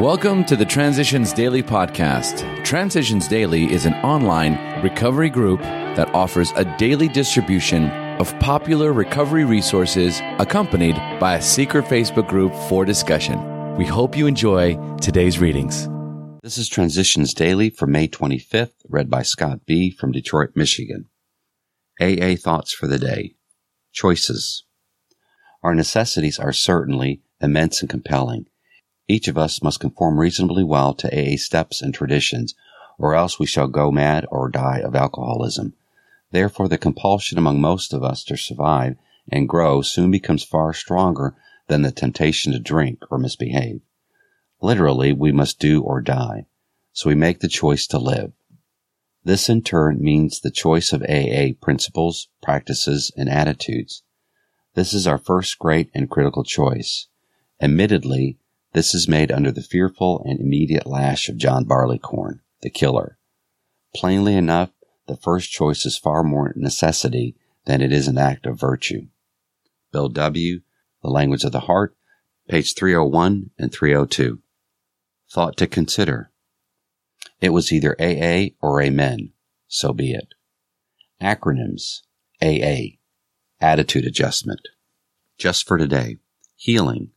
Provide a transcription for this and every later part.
Welcome to the Transitions Daily podcast. Transitions Daily is an online recovery group that offers a daily distribution of popular recovery resources accompanied by a secret Facebook group for discussion. We hope you enjoy today's readings. This is Transitions Daily for May 25th, read by Scott B. from Detroit, Michigan. AA Thoughts for the Day Choices. Our necessities are certainly immense and compelling each of us must conform reasonably well to AA steps and traditions, or else we shall go mad or die of alcoholism. Therefore, the compulsion among most of us to survive and grow soon becomes far stronger than the temptation to drink or misbehave. Literally, we must do or die, so we make the choice to live. This in turn means the choice of AA principles, practices, and attitudes. This is our first great and critical choice. Admittedly, this is made under the fearful and immediate lash of John Barleycorn, the killer. Plainly enough, the first choice is far more necessity than it is an act of virtue. Bill W., The Language of the Heart, page 301 and 302. Thought to consider. It was either AA or Amen. So be it. Acronyms. AA. Attitude adjustment. Just for today. Healing.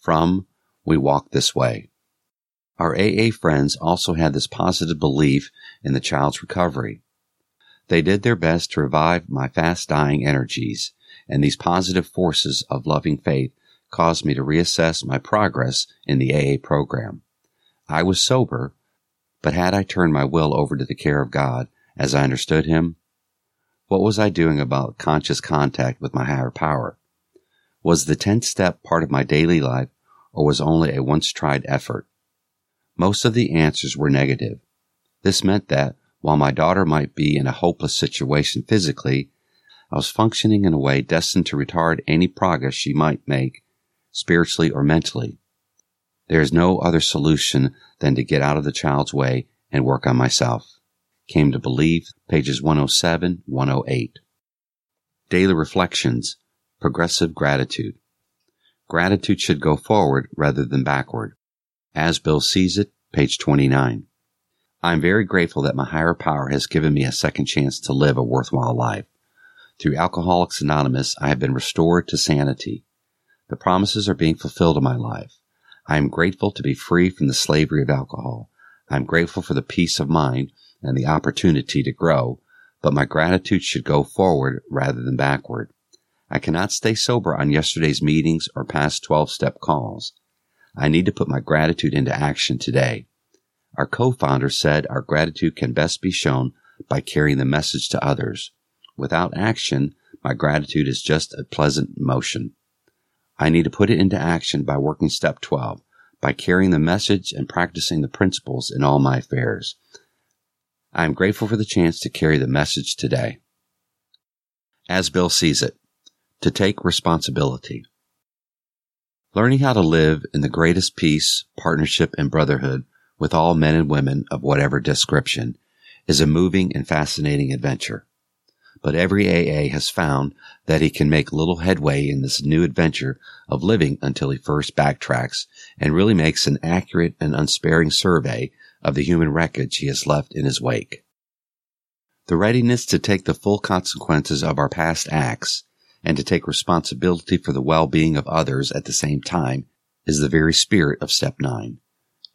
From we walk this way. Our AA friends also had this positive belief in the child's recovery. They did their best to revive my fast dying energies, and these positive forces of loving faith caused me to reassess my progress in the AA program. I was sober, but had I turned my will over to the care of God as I understood Him? What was I doing about conscious contact with my higher power? Was the 10th step part of my daily life or was only a once tried effort? Most of the answers were negative. This meant that while my daughter might be in a hopeless situation physically, I was functioning in a way destined to retard any progress she might make, spiritually or mentally. There is no other solution than to get out of the child's way and work on myself. Came to believe, pages 107, 108. Daily Reflections, Progressive Gratitude. Gratitude should go forward rather than backward. As Bill sees it, page 29. I am very grateful that my higher power has given me a second chance to live a worthwhile life. Through Alcoholics Anonymous, I have been restored to sanity. The promises are being fulfilled in my life. I am grateful to be free from the slavery of alcohol. I am grateful for the peace of mind and the opportunity to grow, but my gratitude should go forward rather than backward. I cannot stay sober on yesterday's meetings or past 12 step calls. I need to put my gratitude into action today. Our co-founder said our gratitude can best be shown by carrying the message to others. Without action, my gratitude is just a pleasant motion. I need to put it into action by working step 12, by carrying the message and practicing the principles in all my affairs. I am grateful for the chance to carry the message today. As Bill sees it, to take responsibility. Learning how to live in the greatest peace, partnership, and brotherhood with all men and women of whatever description is a moving and fascinating adventure. But every AA has found that he can make little headway in this new adventure of living until he first backtracks and really makes an accurate and unsparing survey of the human wreckage he has left in his wake. The readiness to take the full consequences of our past acts and to take responsibility for the well-being of others at the same time is the very spirit of step 9.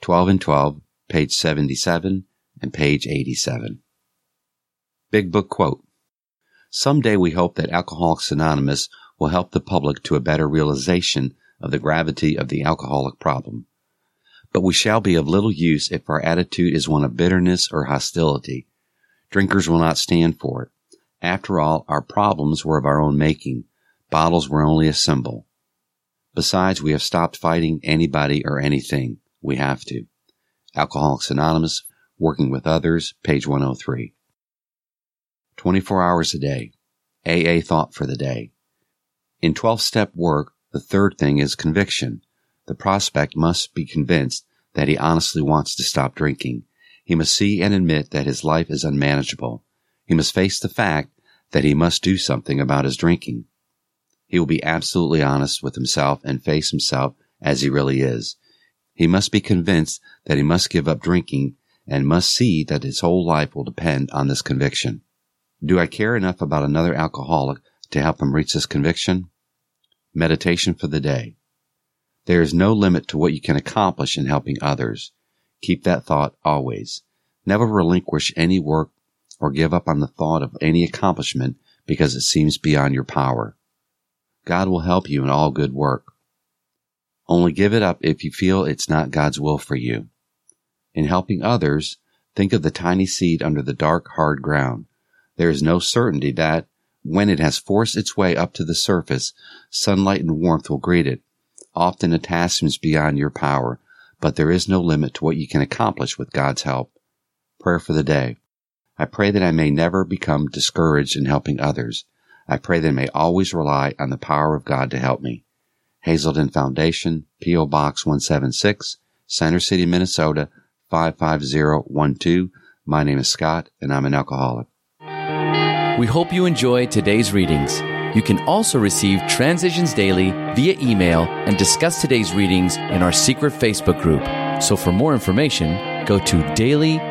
12 and 12, page 77 and page 87. Big Book Quote Someday we hope that Alcoholics Anonymous will help the public to a better realization of the gravity of the alcoholic problem. But we shall be of little use if our attitude is one of bitterness or hostility. Drinkers will not stand for it. After all, our problems were of our own making. Bottles were only a symbol. Besides, we have stopped fighting anybody or anything. We have to. Alcoholics Anonymous, Working with Others, page 103. 24 hours a day. AA thought for the day. In 12 step work, the third thing is conviction. The prospect must be convinced that he honestly wants to stop drinking. He must see and admit that his life is unmanageable. He must face the fact that he must do something about his drinking. He will be absolutely honest with himself and face himself as he really is. He must be convinced that he must give up drinking and must see that his whole life will depend on this conviction. Do I care enough about another alcoholic to help him reach this conviction? Meditation for the day. There is no limit to what you can accomplish in helping others. Keep that thought always. Never relinquish any work or give up on the thought of any accomplishment because it seems beyond your power. God will help you in all good work. Only give it up if you feel it's not God's will for you. In helping others, think of the tiny seed under the dark, hard ground. There is no certainty that, when it has forced its way up to the surface, sunlight and warmth will greet it. Often a task seems beyond your power, but there is no limit to what you can accomplish with God's help. Prayer for the day. I pray that I may never become discouraged in helping others. I pray that I may always rely on the power of God to help me. Hazelden Foundation, P.O. Box 176, Center City, Minnesota 55012. My name is Scott, and I'm an alcoholic. We hope you enjoy today's readings. You can also receive Transitions Daily via email and discuss today's readings in our secret Facebook group. So for more information, go to